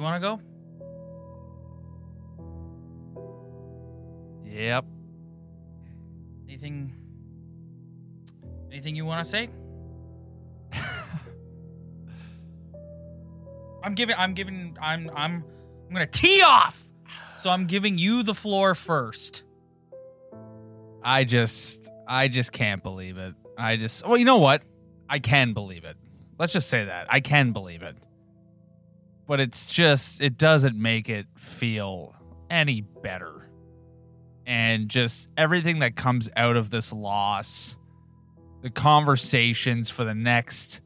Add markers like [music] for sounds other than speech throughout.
You want to go? Want to say? [laughs] I'm giving. I'm giving. I'm. I'm. I'm gonna tee off. So I'm giving you the floor first. I just I just can't believe it. I just well, you know what? I can believe it. Let's just say that. I can believe it. But it's just it doesn't make it feel any better. And just everything that comes out of this loss, the conversations for the next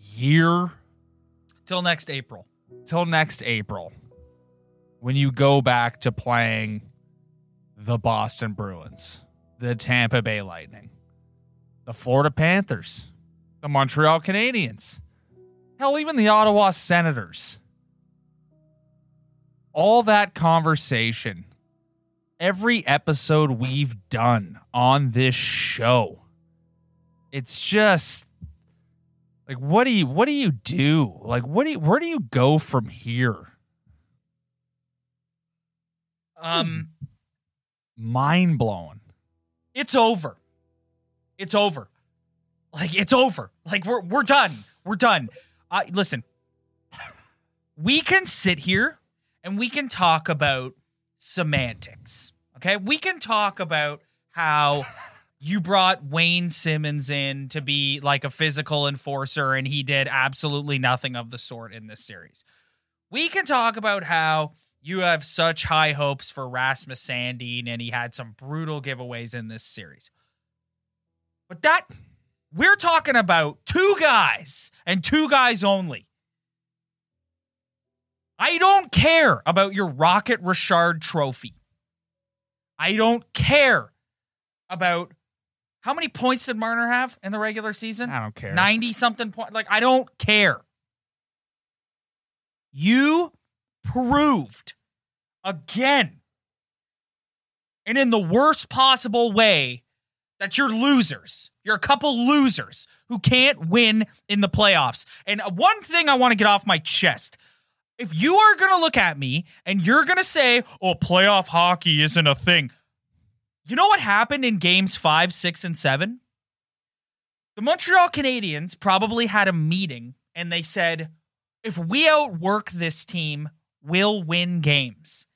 year Till next April. till next April when you go back to playing the Boston Bruins, the Tampa Bay Lightning, the Florida Panthers, the Montreal Canadiens, hell, even the Ottawa Senators. All that conversation, every episode we've done on this show, it's just like what do you what do you do? Like what do you where do you go from here? Um, Mind blowing. it's over. It's over. Like it's over. Like we're we're done. We're done. Uh, listen, we can sit here and we can talk about semantics. Okay, we can talk about how you brought Wayne Simmonds in to be like a physical enforcer, and he did absolutely nothing of the sort in this series. We can talk about how you have such high hopes for Rasmus Sandin, and he had some brutal giveaways in this series. But that we're talking about two guys and two guys only. I don't care about your Rocket Richard trophy. I don't care about how many points did Marner have in the regular season? I don't care. 90 something point. Like, I don't care. You proved again and in the worst possible way that you're losers. You're a couple losers who can't win in the playoffs. And uh, one thing I want to get off my chest if you are going to look at me and you're going to say, oh, playoff hockey isn't a thing, you know what happened in games five, six, and seven? The Montreal Canadiens probably had a meeting and they said, if we outwork this team, we'll win games.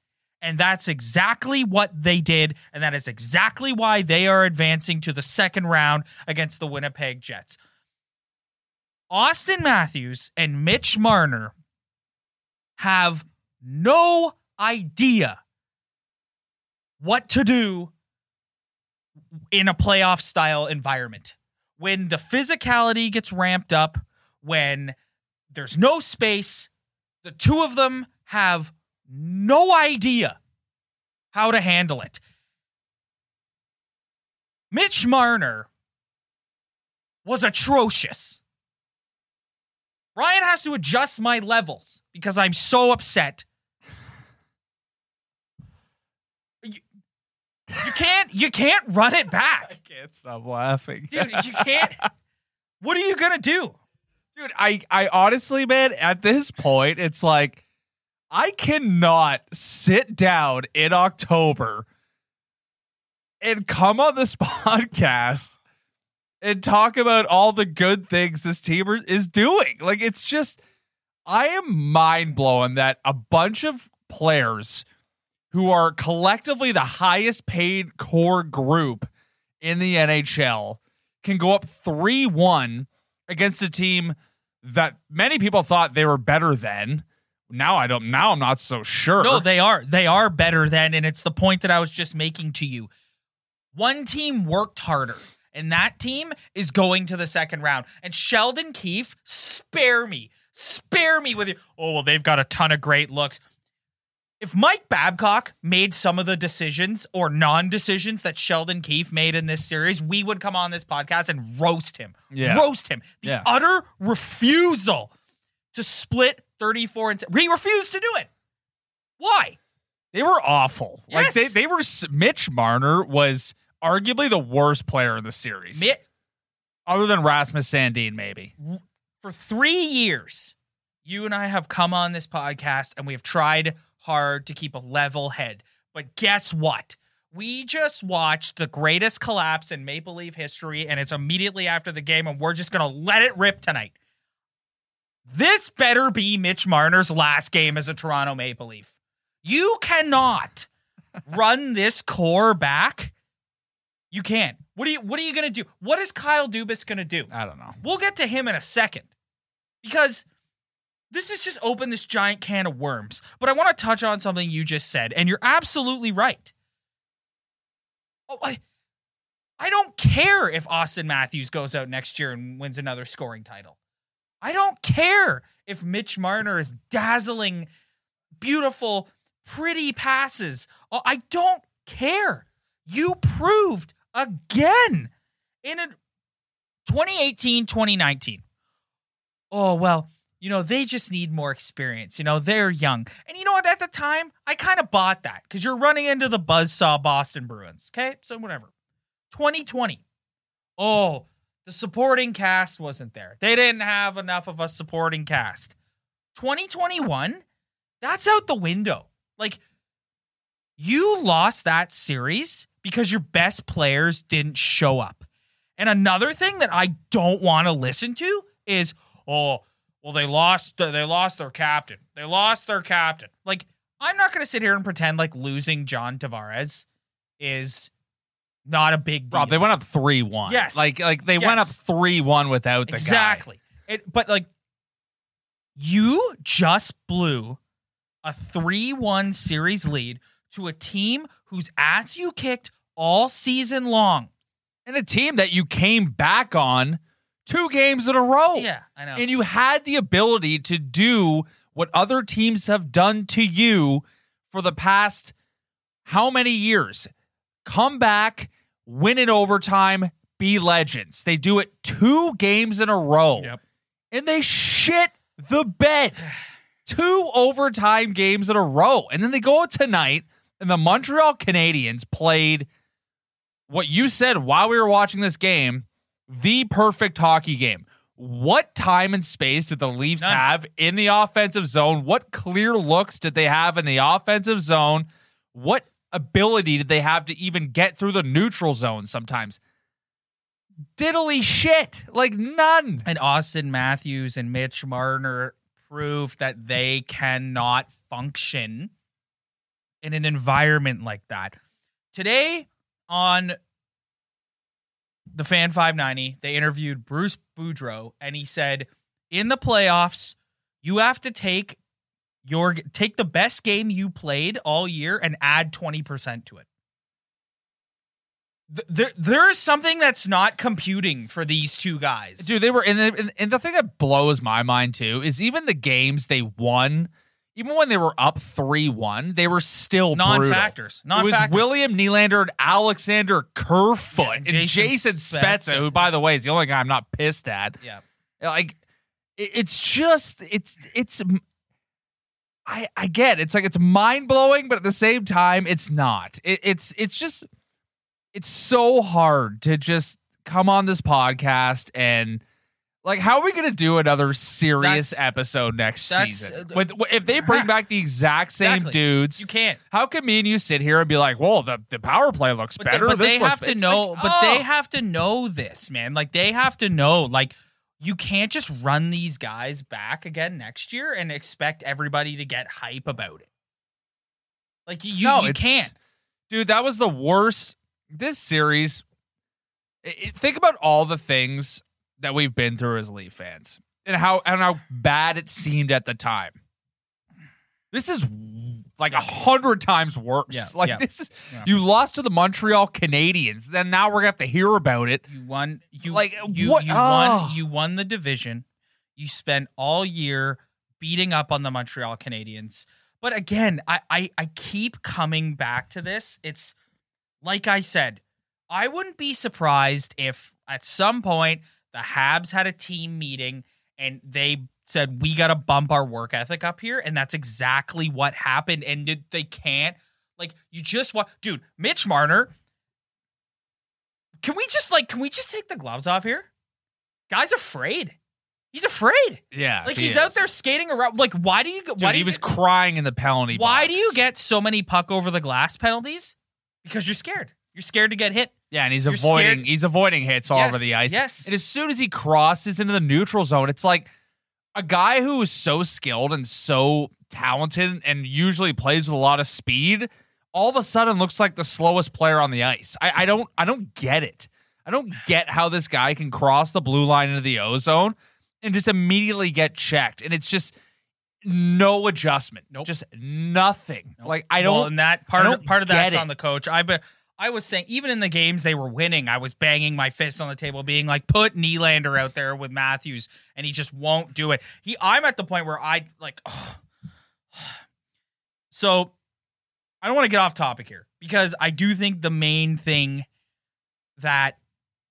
And that's exactly what they did. And that is exactly why they are advancing to the second round against the Winnipeg Jets. Auston Matthews and Mitch Marner have no idea what to do in a playoff style environment. When the physicality gets ramped up, when there's no space, the two of them have no idea how to handle it. Mitch Marner was atrocious. Ryan has to adjust my levels because I'm so upset. You, you can't you can't run it back. [laughs] I can't stop laughing. Dude, you [laughs] can't What are you going to do? Dude, I I honestly, man, at this point, it's like I cannot sit down in October and come on this [laughs] podcast and talk about all the good things this team is doing. Like it's just I am mind blown that a bunch of players who are collectively the highest paid core group in the NHL can go up 3-1 against a team that many people thought they were better than. Now I don't now I'm not so sure. No, they are. They are better than, and it's the point that I was just making to you. One team worked harder, and that team is going to the second round. And Sheldon Keefe, spare me. Spare me with your oh well, they've got a ton of great looks. If Mike Babcock made some of the decisions or non-decisions that Sheldon Keefe made in this series, we would come on this podcast and roast him. Yeah. Roast him. The Yeah. utter refusal to split 34 and he refused to do it. Why? They were awful. Like Yes. they, they were. Mitch Marner was arguably the worst player in the series, other than Rasmus Sandin, maybe. for three years, you and I have come on this podcast and we have tried hard to keep a level head. But guess what? We just watched the greatest collapse in Maple Leaf history, and it's immediately after the game, and we're just going to let it rip tonight. This better be Mitch Marner's last game as a Toronto Maple Leaf. You cannot [laughs] run this core back. You can't. What are you what are you gonna do? What is Kyle Dubas gonna do? I don't know. We'll get to him in a second because this has just opened this giant can of worms. But I want to touch on something you just said, and you're absolutely right. Oh, I, I don't care if Auston Matthews goes out next year and wins another scoring title. I don't care if Mitch Marner is dazzling, beautiful, pretty passes. Oh, I don't care. You proved again in a 2018, 2019. Oh, well, you know, they just need more experience. You know, they're young. And you know what? At the time, I kind of bought that because you're running into the buzzsaw Boston Bruins. Okay. So, whatever. 2020. Oh, the supporting cast wasn't there. They didn't have enough of a supporting cast. 2021, that's out the window. Like, you lost that series because your best players didn't show up. And another thing that I don't want to listen to is, oh, well, they lost. They lost their captain. They lost their captain. Like, I'm not going to sit here and pretend like losing John Tavares is not a big deal. Rob, they went up three one. Yes. like like they went up three one without the guy. exactly. It, but like, you just blew a three-one series lead to a team whose ass you kicked all season long. and a team that you came back on two games in a row. Yeah, I know. and you had the ability to do what other teams have done to you for the past how many years? Come back, win in overtime, be legends. They do it two games in a row. Yep. And they shit the bed. [sighs] Two overtime games in a row. And then they go tonight, and the Montreal Canadiens played what you said while we were watching this game the perfect hockey game. What time and space did the Leafs None. have in the offensive zone? What clear looks did they have in the offensive zone? What ability did they have to even get through the neutral zone sometimes? Diddly shit. Like none. and Auston Matthews and Mitch Marner proved that they cannot function in an environment like that. Today on the Fan 590, they interviewed Bruce Boudreau and he said, "In the playoffs, you have to take your take the best game you played all year and add 20% to it." Th- There, there is something that's not computing for these two guys. Dude, they were and the, and the thing that blows my mind too is even the games they won, even when they were up 3-1, they were still brutal. non-factors. It was Non-factors. William Nylander and Alexander Kerfoot Yeah, and and Jason, Jason Spezza, Spezza. who, by the way, is the only guy I'm not pissed at. yeah. Like, it's just, it's, it's, I, I get it. it's like it's mind blowing, but at the same time, it's not. It, it's, it's just, it's so hard to just come on this podcast and. Like, how are we going to do another serious That's- episode next season? uh, With, if they bring back the exact same Exactly. dudes, You can't. how can me and you sit here and be like, "Well, the, the power play looks But they, better"? but this they have to know. like, but they oh. have to know this, man. Like they have to know. Like you can't just run these guys back again next year and expect everybody to get hype about it. Like you, No, you can't. dude. That was the worst. This series. i- i- think about all the things that we've been through as Leaf fans, and how and how bad it seemed at the time. This is like a hundred times worse. Yeah, like yeah, this is yeah. you lost to the Montreal Canadiens. Then now we're gonna have to hear about it. You won. You Like, you, what- You oh. won. You won the division. You spent all year beating up on the Montreal Canadiens. But But again, I, I I keep coming back to this. It's like I said, I wouldn't be surprised if at some point the Habs had a team meeting and they said we got to bump our work ethic up here, and that's exactly what happened. And they can't like you just want, dude. Mitch Marner. Can we just like? Can we just take the gloves off here? Guy's afraid. He's afraid. Yeah, Like he he's is. out there skating around. Like why do you? Dude, why do he you was crying in the penalty. why box. do you get so many puck over the glass penalties? Because you're scared. You're scared to get hit. Yeah, and he's You're avoiding scared- he's avoiding hits all Yes, over the ice. yes. And as soon as he crosses into the neutral zone, it's like a guy who is so skilled and so talented and usually plays with a lot of speed, all of a sudden looks like the slowest player on the ice. I, I don't I don't get it. I don't get how this guy can cross the blue line into the ozone and just immediately get checked. And it's just no adjustment. Nope. Just nothing. Like I don't Well, and that part I of don't part of get that's it. on the coach. I be, I was saying even in the games they were winning, I was banging my fist on the table, being like, "Put Nylander out there with Matthews," and he just won't do it. He, I'm at the point where I like. [sighs] So, I don't want to get off topic here because I do think the main thing that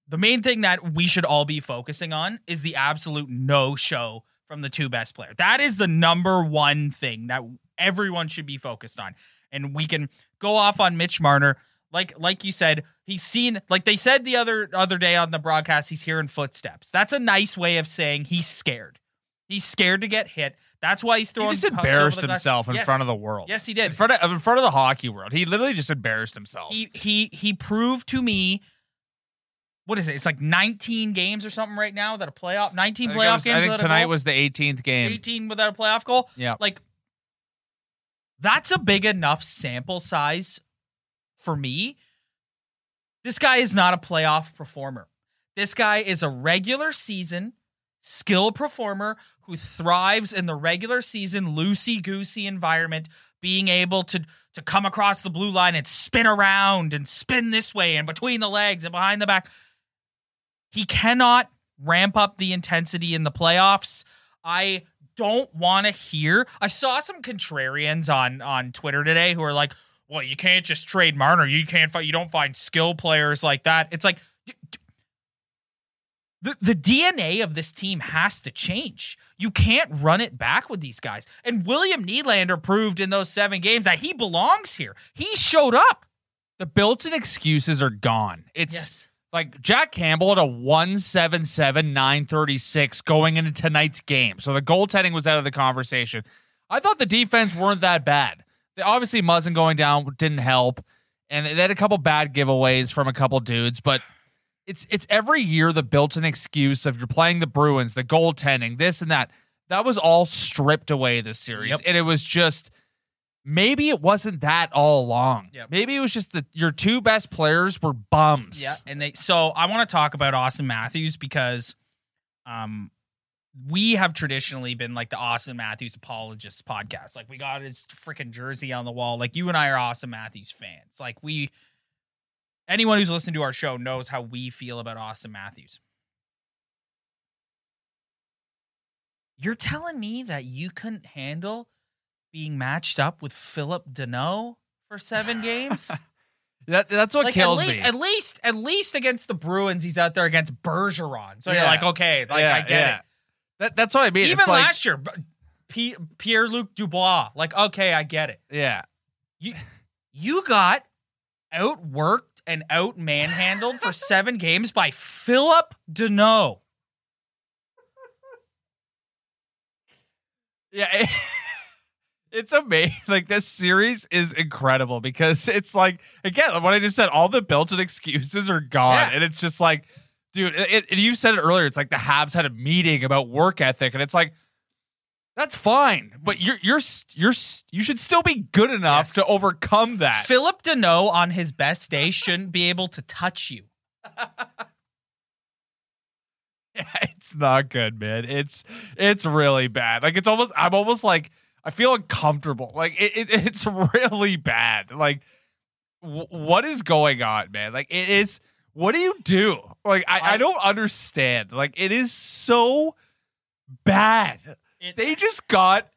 the main thing that we should all be focusing on is the absolute no show from the two best players. That is the number one thing that everyone should be focused on. And we can go off on Mitch Marner. Like like you said, he's seen like they said the other other day on the broadcast, he's hearing footsteps. That's a nice way of saying he's scared. He's scared to get hit. That's why he's he throwing. just pucks over embarrassed himself in Yes. front of the world. Yes, he did. in front of in front of the hockey world. He literally just embarrassed himself. He he he proved to me. What is it? It's like 19 games or something right now that a playoff 19 I think, it playoff was- games. I think tonight was the 18th game. 18 without a playoff goal. Yeah. Like that's a big enough sample size for me. This guy is not a playoff performer. This guy is a regular season skill performer who thrives in the regular season loosey goosey environment, being able to to come across the blue line and spin around and spin this way and between the legs and behind the back. He cannot ramp up the intensity in the playoffs. I don't want to hear. I saw some contrarians on on Twitter today who are like, "Well, you can't just trade Marner. You can't find. You don't find skill players like that." It's like the the DNA of this team has to change. You can't run it back with these guys. And William Nylander proved in those seven games that he belongs here. He showed up. The built-in excuses are gone. It's Yes. like Jack Campbell at a 177 936 going into tonight's game. So the goaltending was out of the conversation. I thought the defense weren't that bad. Obviously, Muzzin going down didn't help, and they had a couple bad giveaways from a couple dudes, but it's it's every year the built-in excuse of you're playing the Bruins, the goaltending, this and that. That was all stripped away this series, Yep. and it was just maybe it wasn't that all along. Yep. Maybe it was just that your two best players were bums. Yeah, and they so I want to talk about Auston Matthews because um we have traditionally been like the Auston Matthews apologists podcast. Like we got his freaking jersey on the wall. Like you and I are Auston Matthews fans. Like we anyone who's listened to our show knows how we feel about Auston Matthews. You're telling me that you couldn't handle being matched up with Phillip Danault for seven games? [laughs] That that's what like kills at least, me. at least, at least against the Bruins, he's out there against Bergeron. So you're like, okay, like Yeah, I get yeah. it. That, that's what I mean. Even It's like- last year, P- Pierre Luc Dubois, like, okay, I get it. yeah. You you got outworked and out manhandled for [laughs] seven games by Phillip Danault. Yeah, it- [laughs] it's amazing. Like this series is incredible because it's like again what I just said. All the built-in excuses are gone, Yeah. and it's just like, dude. It, it- you said it earlier. It's like the Habs had a meeting about work ethic, and it's like. That's fine, but you're you're you're you should still be good enough Yes. to overcome that. Phillip Danault on his best day shouldn't be able to touch you. Yeah, [laughs] it's not good, man. It's it's really bad. Like it's almost I'm almost like I feel uncomfortable. Like it, it it's [laughs] really bad. Like w- what is going on, man? Like it is. What do you do? Like I, I don't understand. Like it is so bad. It- They just got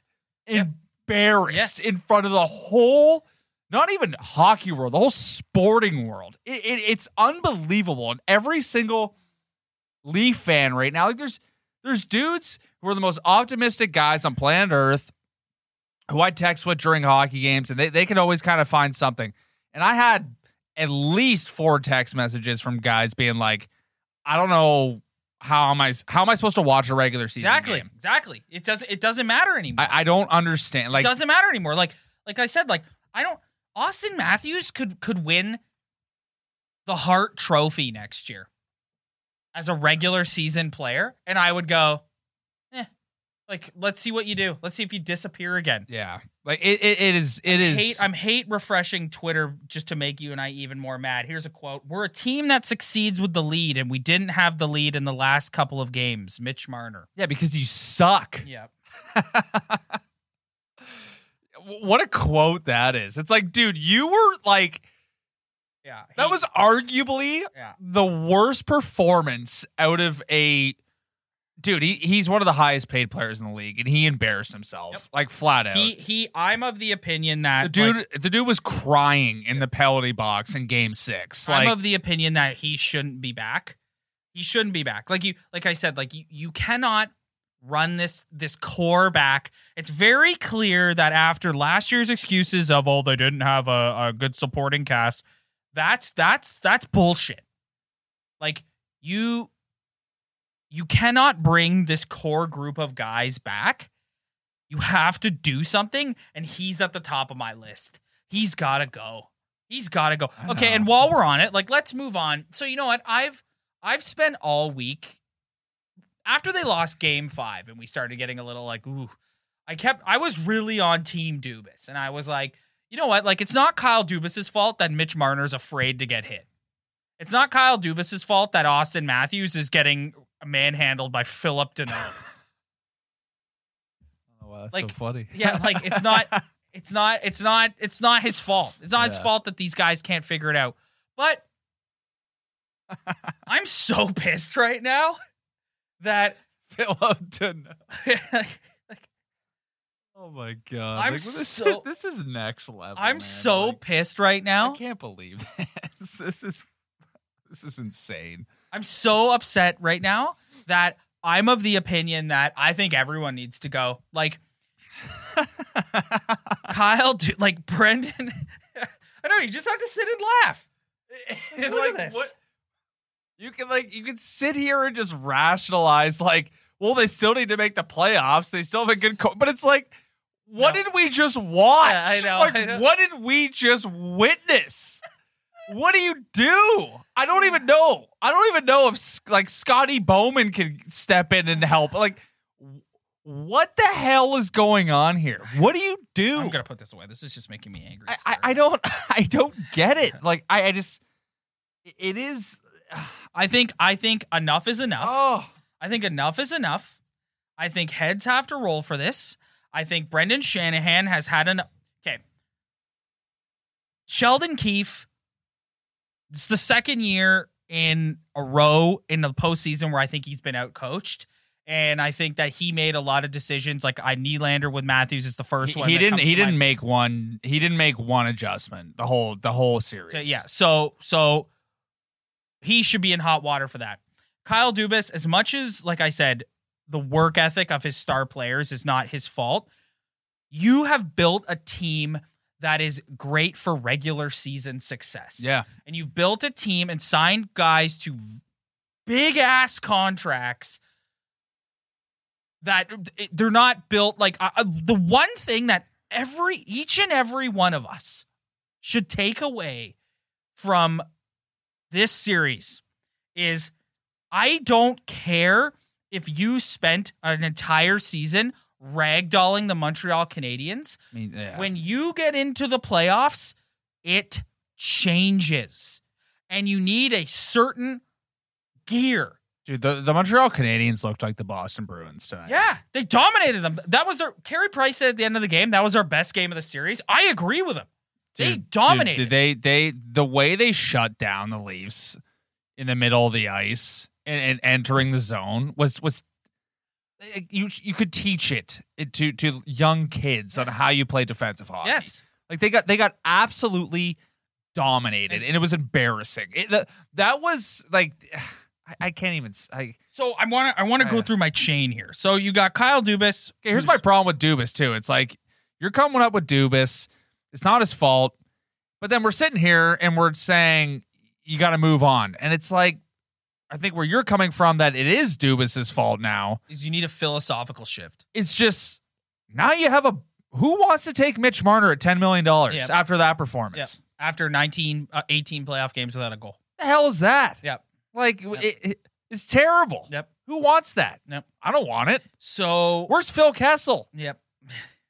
Yep. embarrassed Yes. in front of the whole, not even hockey world, the whole sporting world. It, it, it's unbelievable. And every single Leaf fan right now, like there's there's dudes who are the most optimistic guys on planet Earth who I text with during hockey games, and they, they can always kind of find something. And I had at least four text messages from guys being like, I don't know how am I how am I supposed to watch a regular season Exactly. game? Exactly. It doesn't it doesn't matter anymore. I, I don't understand. Like it doesn't matter anymore. Like like I said, like I don't Auston Matthews could could win the Hart Trophy next year as a regular season player, and I would go, like let's see what you do. Let's see if you disappear again. yeah, like it, it, it is it is hate I'm hate refreshing Twitter just to make you and I even more mad. Here's a quote. We're a team that succeeds with the lead, and we didn't have the lead in the last couple of games. Mitch Marner. yeah because you suck. Yeah. [laughs] what a quote that is. It's like, dude, you were like Yeah. that was arguably yeah. the worst performance out of a dude. He he's one of the highest paid players in the league, and he embarrassed himself Yep. like flat out. He he I'm of the opinion that the dude, like, the dude was crying in the penalty box in Game Six. I'm Like, of the opinion that he shouldn't be back. He shouldn't be back. Like you like I said, like you, you cannot run this this core back. It's very clear that after last year's excuses of oh they didn't have a, a good supporting cast, that's that's that's bullshit. Like you you cannot bring this core group of guys back. You have to do something, and he's at the top of my list. He's got to go. He's got to go. Okay, and while we're on it, like let's move on. So you know what? I've I've spent all week after they lost game 5 and we started getting a little like ooh. I kept I was really on team Dubas and I was like, you know what? Like it's not Kyle Dubas's fault that Mitch Marner's afraid to get hit. It's not Kyle Dubas's fault that Auston Matthews is getting manhandled by Phillip Danault. [laughs] oh, wow, that's like, so funny. yeah, like, it's not- It's not it's not it's not his fault. It's not his fault that these guys can't figure it out. But [laughs] I'm so pissed right now that Phillip Danault. [laughs] like, Oh my god! I'm Like, this, so- this is next level. I'm man. so Like, pissed right now. I can't believe this. This is this is insane. I'm so upset right now that I'm of the opinion that I think everyone needs to go. Like [laughs] Kyle, do, like Brendan. [laughs] I know you just have to sit and laugh. Look at this. what- You can like you can sit here and just rationalize like, well, they still need to make the playoffs. They still have a good, co-. but it's like, what No. did we just watch? Yeah, I know, Like, I know. what did we just witness? What do you do? I don't even know. I don't even know if like Scotty Bowman can step in and help. Like, what the hell is going on here? What do you do? I'm gonna put this away. This is just making me angry. I, I, I don't [laughs] I don't get it. Like I, I just it is I think I think enough is enough. oh I think enough is enough. I think heads have to roll for this. I think Brendan Shanahan has had an okay. Sheldon Keefe. It's the second year in a row in the postseason where I think he's been outcoached. And I think that he made a lot of decisions. Like I Nylander with Matthews is the first he, one. he didn't he didn't make one he didn't make one adjustment the whole the whole series. So, yeah. So so he should be in hot water for that. Kyle Dubas, as much as like I said, the work ethic of his star players is not his fault. You have built a team that is great for regular season success. Yeah. And you've built a team and signed guys to big ass contracts that they're not built like uh, uh, the one thing that every each and every one of us should take away from this series is I don't care if you spent an entire season ragdolling the Montreal Canadiens. I mean, yeah. When you get into the playoffs, it changes. And you need a certain gear. Dude, the, the Montreal Canadiens looked like the Boston Bruins tonight. Yeah, they dominated them. That was their Carey Price said at the end of the game, that was our best game of the series. I agree with him. they dominated. Dude, they they the way they shut down the Leafs in the middle of the ice and, and entering the zone was was you you could teach it to to young kids on how you play defensive hockey. Yes. Like they got they got absolutely dominated, and it was embarrassing. It, that, that was like I, I can't even. I, So I want to I want to go through my chain here. So you got Kyle Dubas. okay, here's my problem with Dubas too. It's like you're coming up with Dubas. It's not his fault, but then we're sitting here and we're saying you got to move on, and it's like I think where you're coming from that it is Dubas's fault now. is you need a philosophical shift. It's just now you have a who wants to take Mitch Marner at ten million dollars Yep. after that performance? Yep. After 19 uh, 18 playoff games without a goal. The hell is that? Yep. Like Yep. it, it- it's terrible. Yep. Who wants that? Yep. I don't want it. So Where's Phil Kessel? yep.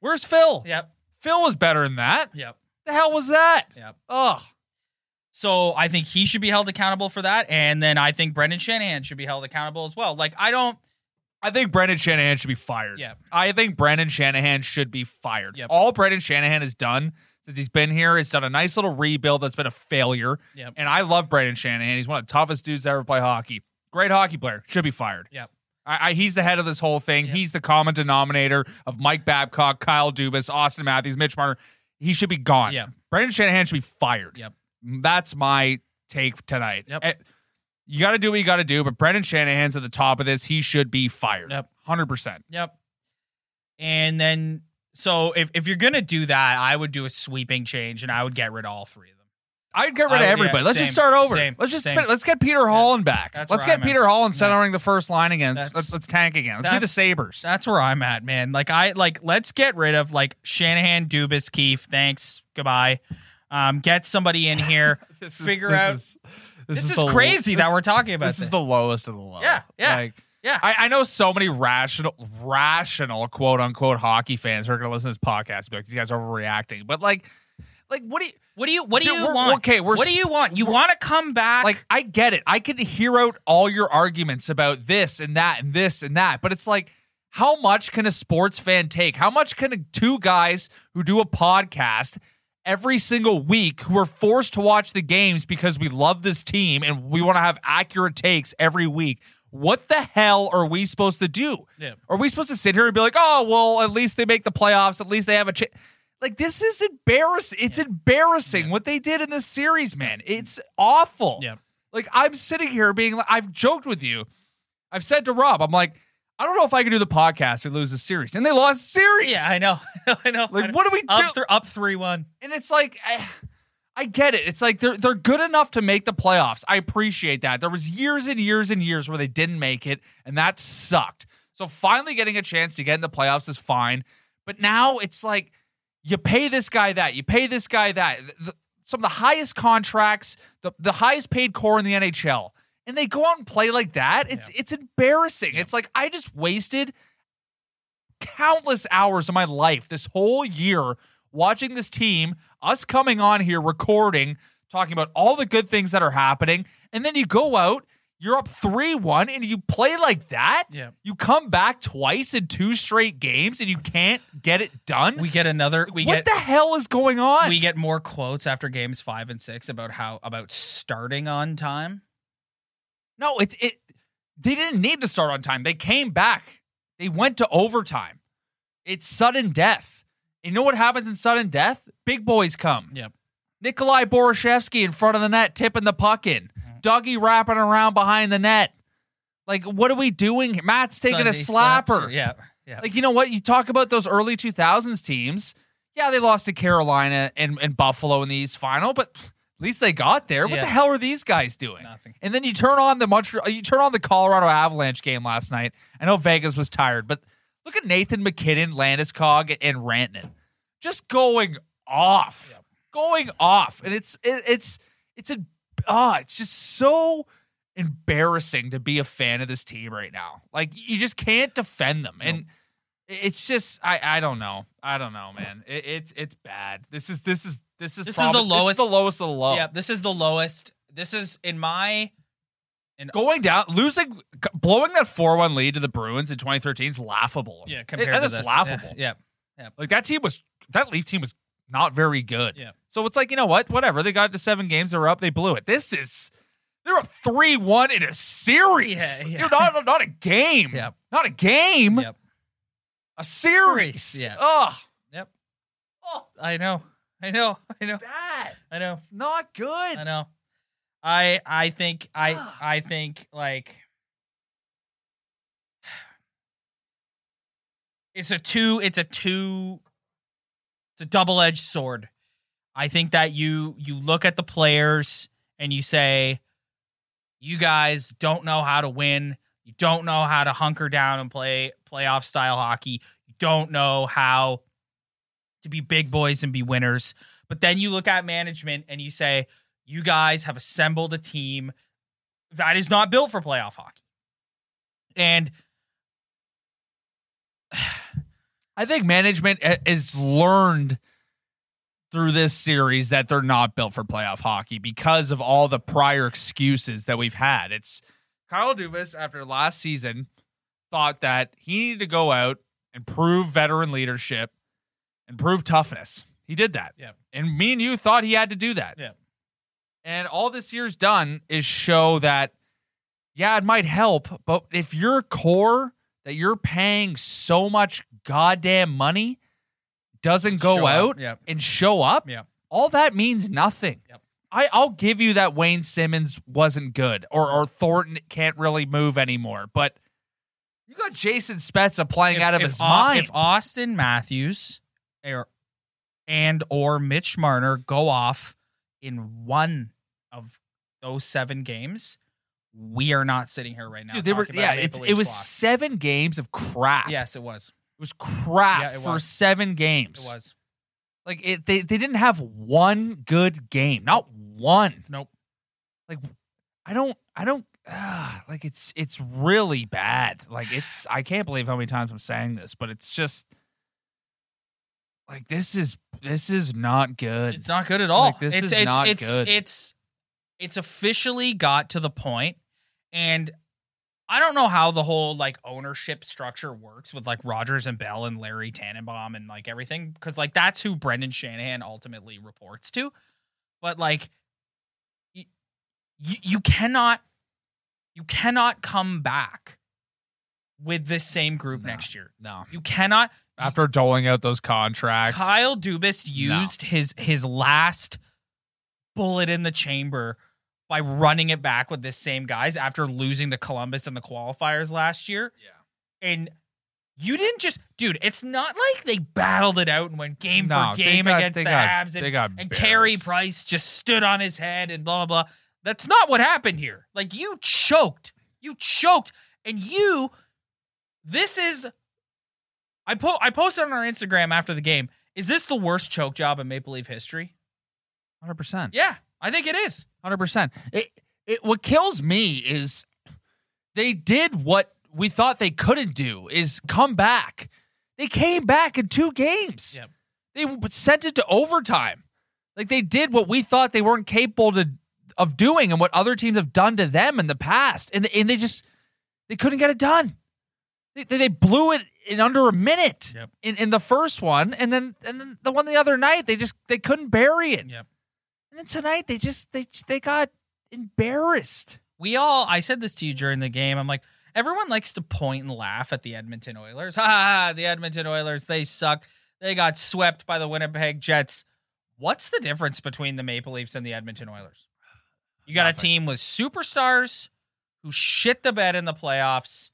Where's Phil? Yep. Phil was better than that. Yep. The hell was that? Yep. Ugh. So I think he should be held accountable for that and then I think Brendan Shanahan should be held accountable as well. Like I don't I think Brendan Shanahan should be fired. Yeah. I think Brendan Shanahan should be fired. Yep. All Brendan Shanahan has done since he's been here is done a nice little rebuild that's been a failure. Yep. And I love Brendan Shanahan. He's one of the toughest dudes to ever play hockey. Great hockey player. Should be fired. Yep. I, I, he's the head of this whole thing. Yep. He's the common denominator of Mike Babcock, Kyle Dubas, Austin Matthews, Mitch Marner. He should be gone. Yeah. Brendan Shanahan should be fired. Yep. That's my take tonight. Yep. Eh, You got to do what you got to do, but Brendan Shanahan's at the top of this. He should be fired. Yep. 100%. Yep. And then so if if you're gonna do that, I would do a sweeping change and I would get rid of all three of them. I'd get rid of would- yeah, everybody. let's same, just start over. same, let's just let's get Peter Holland back. Let's get I'm Peter at. Holland Yeah. centering the first line again. That's- Let's, let's tank again. Let's be the Sabres. That's where I'm at, man. Like I like let's get rid of like Shanahan, Dubas, Keefe. Thanks. Goodbye. Um, get somebody in here. [laughs] This figure out- Is, this is, the- crazy this- that we're talking about This this. is the lowest of the low. Yeah, yeah, Like, yeah. I, I know so many rational, rational quote unquote hockey fans who are going to listen to this podcast and be like, these guys are overreacting. But like, like what do you what do you what do Dude, you want? okay, we're what do you want? You want to come back? like? I get it. I can hear out all your arguments about this and that and this and that, but it's like, how much can a sports fan take? How much can a, two guys who do a podcast every single week who are forced to watch the games because we love this team and we want to have accurate takes every week? What the hell are we supposed to do? Yeah. Are we supposed to sit here and be like, oh, well, at least they make the playoffs. At least they have a chance. Like, this is embarrassing. It's embarrassing Yeah. what they did in this series, man. It's awful. Yeah. Like, I'm sitting here being like, I've joked with you. I've said to Rob, I'm like, I don't know if I can do the podcast or lose the series. And they lost the series. Yeah, I know. [laughs] I know. I Like, know. what do we do? up th- up three one? and it's like I, I get it. It's like they're they're good enough to make the playoffs. I appreciate that. There was years and years and years where they didn't make it, and that sucked. So finally getting a chance to get in the playoffs is fine. But now it's like you pay this guy that, you pay this guy that. The- some of the highest contracts, the, the highest paid core in the NHL, and they go out and play like that. It's it's embarrassing. It's like I just wasted countless hours of my life this whole year watching this team, us coming on here, recording, talking about all the good things that are happening. And then you go out, you're up 3 1, and you play like that. Yeah. You come back twice in two straight games and you can't get it done. We get another. We what get the hell is going on? we get more quotes after games five and six about how about starting on time. No, it's it. They didn't need to start on time. They came back. They went to overtime. It's sudden death. You know what happens in sudden death? Big boys come. Yep. Nikolai Borschevsky in front of the net, tipping the puck in. Mm-hmm. Dougie wrapping around behind the net. Like, what are we doing? Matt's taking Sunday a slapper. Yeah. Yeah. Like, you know what? You talk about those early 2000s teams. Yeah, they lost to Carolina and, and Buffalo in the East Final, but at least they got there. What Yeah. the hell are these guys doing? Nothing. And then you turn on the Montreal, you turn on the Colorado Avalanche game last night. I know Vegas was tired, but look at Nathan MacKinnon, Landeskog, and Rantanen, just going off, Yep. going off, and it's it, it's it's a ah, it's just so embarrassing to be a fan of this team right now. Like you just can't defend them, and it's just I I don't know, I don't know, man. It, it's it's bad. This is this is this is This is the lowest- the lowest of the low. Yeah. This is the lowest. This is in my. going down, losing, blowing that four-one lead to the Bruins in 2013 is laughable. Yeah. It- Compared that to is this. laughable. Yeah. yeah Like that team was that Leaf team was not very good. Yeah. So it's like you know what, whatever. They got to seven games, they're up, they blew it. This is They're up three one in a series. Yeah, yeah. You're not not a game. yeah Not a game. Yep. A series. Yeah. Oh. Yep. Oh, I know. I know. [laughs] I know. bad. I know. It's not good. I know. I I think I. I think like [sighs] it's a two it's a two it's a double-edged sword. I think that you you look at the players and you say you guys don't know how to win. You don't know how to hunker down and play playoff style hockey. You don't know how to be big boys and be winners. But then you look at management and you say, you guys have assembled a team that is not built for playoff hockey. And [sighs] I think management ha- has learned through this series that they're not built for playoff hockey because of all the prior excuses that we've had. It's Kyle Dubas after last season thought that he needed to go out and prove veteran leadership and prove toughness. He did that. Yep. And me and you thought he had to do that. Yep. And all this year's done is show that yeah, it might help, but if your core that you're paying so much goddamn money doesn't go Show up. out Yep. and show up, Yep. all that means nothing. Yep. I, I'll give you that Wayne Simmonds wasn't good or, or Thornton can't really move anymore, but you got Jason Spezza playing if, out of his Au- mind. If Auston Matthews or, and or Mitch Marner go off in one of those seven games, we are not sitting here right now. Dude, they were yeah, it was loss. seven games of crap. Yes, it was. It was crap Yeah, it for was. seven games. It was. Like it, they they didn't have one good game, not one. Nope. Like I don't I don't uh, like it's it's really bad. Like it's I can't believe how many times I'm saying this, but it's just like this is this is not good. It's not good at all. Like, this it's is it's not it's good. it's it's officially got to the point and I don't know how the whole like ownership structure works with like Rogers and Bell and Larry Tannenbaum and like everything because like that's who Brendan Shanahan ultimately reports to. But like you, you cannot you cannot come back with this same group No. next year. no. You cannot After doling out those contracts. Kyle Dubas No. used his his last bullet in the chamber by running it back with this same guys after losing to Columbus in the qualifiers last year. Yeah. And you didn't just dude, it's not like they battled it out and went game No, for game got- against the got- Habs and, and Carey. Price just stood on his head and blah blah blah. That's not what happened here. Like you choked. You choked. And you this is I po- I posted on our Instagram after the game. Is this the worst choke job in Maple Leaf history? 100%. Yeah, I think it is. Hundred percent. It it what kills me is they did what we thought they couldn't do is come back. They came back in two games. Yep. They sent it to overtime. Like they did what we thought they weren't capable to, of doing, and what other teams have done to them in the past, and and they just they couldn't get it done. They, they blew it in under a minute Yep. in, in the first one, and then and then the one the other night they just they couldn't bury it. Yep. And then tonight they just they they got embarrassed. We all I said this to you during the game. I'm like, everyone likes to point and laugh at the Edmonton Oilers. [laughs] Ha ha, ha the Edmonton Oilers, they suck. They got swept by the Winnipeg Jets. What's the difference between the Maple Leafs and the Edmonton Oilers? You got a team with superstars who shit the bed in the playoffs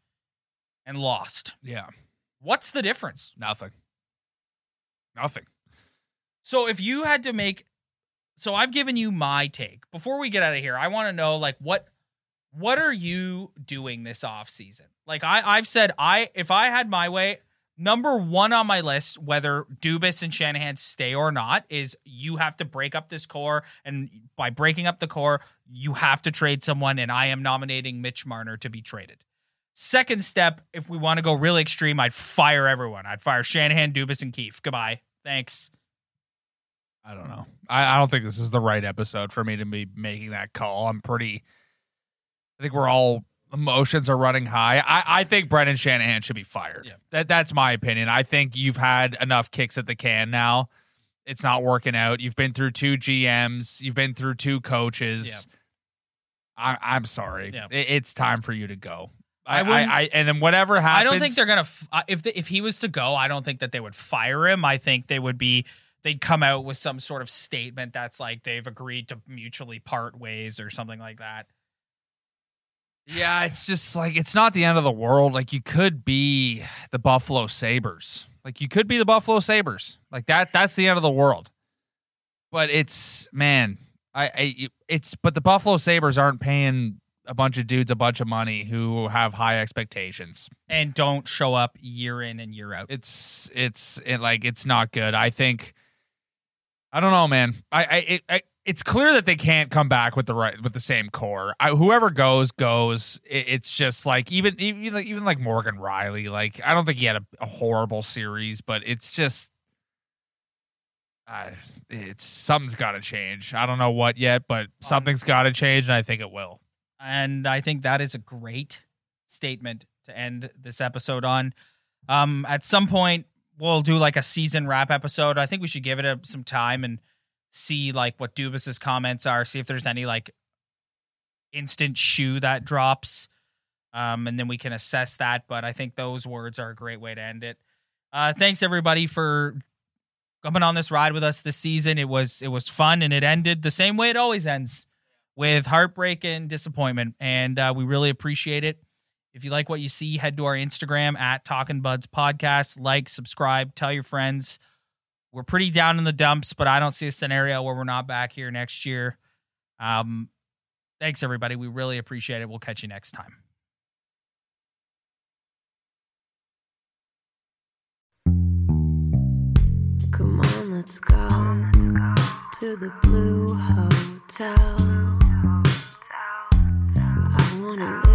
and lost. Yeah, What's the difference? nothing. Nothing. So if you had to make so I've given you my take. Before we get out of here, I want to know like what what are you doing this off season? Like I I've said I if I had my way, number 1 on my list whether Dubas and Shanahan stay or not is you have to break up this core and by breaking up the core, you have to trade someone and I am nominating Mitch Marner to be traded. Second step, if we want to go really extreme, I'd fire everyone. I'd fire Shanahan, Dubas, and Keefe. Goodbye. Thanks. I don't know. I, I don't think this is the right episode for me to be making that call. I'm pretty. I think we're all emotions are running high. I, I think Brendan Shanahan should be fired. Yeah. That that's my opinion. I think you've had enough kicks at the can now. It's not working out. You've been through two GMs. You've been through two coaches. Yeah. I, I'm sorry. Yeah. It- it's time for you to go. I, I I, I, and then whatever happens. I don't think they're gonna. F- if the, if he was to go, I don't think that they would fire him. I think they would be. They'd come out with some sort of statement that's like they've agreed to mutually part ways or something like that. Yeah, it's just like it's not the end of the world. Like you could be the Buffalo Sabres. Like you could be the Buffalo Sabres. Like that. That's the end of the world. But it's man, I, I it's but the Buffalo Sabres aren't paying a bunch of dudes a bunch of money who have high expectations. And don't show up year in and year out. It's it's it, like it's not good. I think I don't know, man. I I, it, I it's clear that they can't come back with the right with the same core. I, whoever goes goes. It, it's just like even even like even like Morgan Rielly. Like I don't think he had a, a horrible series, but it's just. Uh, it's something's got to change. I don't know what yet, but something's got to change, and I think it will. And I think that is a great statement to end this episode on. Um, at some point, we'll do like a season wrap episode. I think we should give it a, some time and see like what Dubas's comments are. See if there's any like instant shoe that drops, um, and then we can assess that. But I think those words are a great way to end it. Uh, thanks everybody for coming on this ride with us this season. It was it was fun, and it ended the same way it always ends with heartbreak and disappointment. And uh, we really appreciate it. If you like what you see, head to our Instagram at Talking Buds Podcast. Like, subscribe, tell your friends. We're pretty down in the dumps, but I don't see a scenario where we're not back here next year. Um, thanks, everybody. We really appreciate it. We'll catch you next time. Come on, let's go to the Blue Hotel. I wanna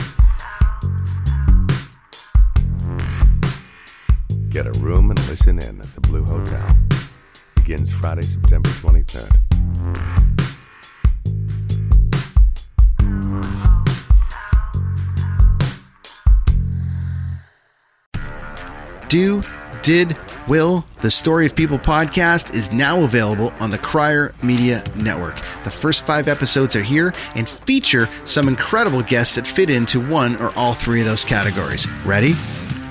Get a room and listen in at the Blue Hotel. Begins Friday, September 23rd. Do, Did, Will, the Story of People podcast is now available on the Crier Media Network. The first five episodes are here and feature some incredible guests that fit into one or all three of those categories. Ready?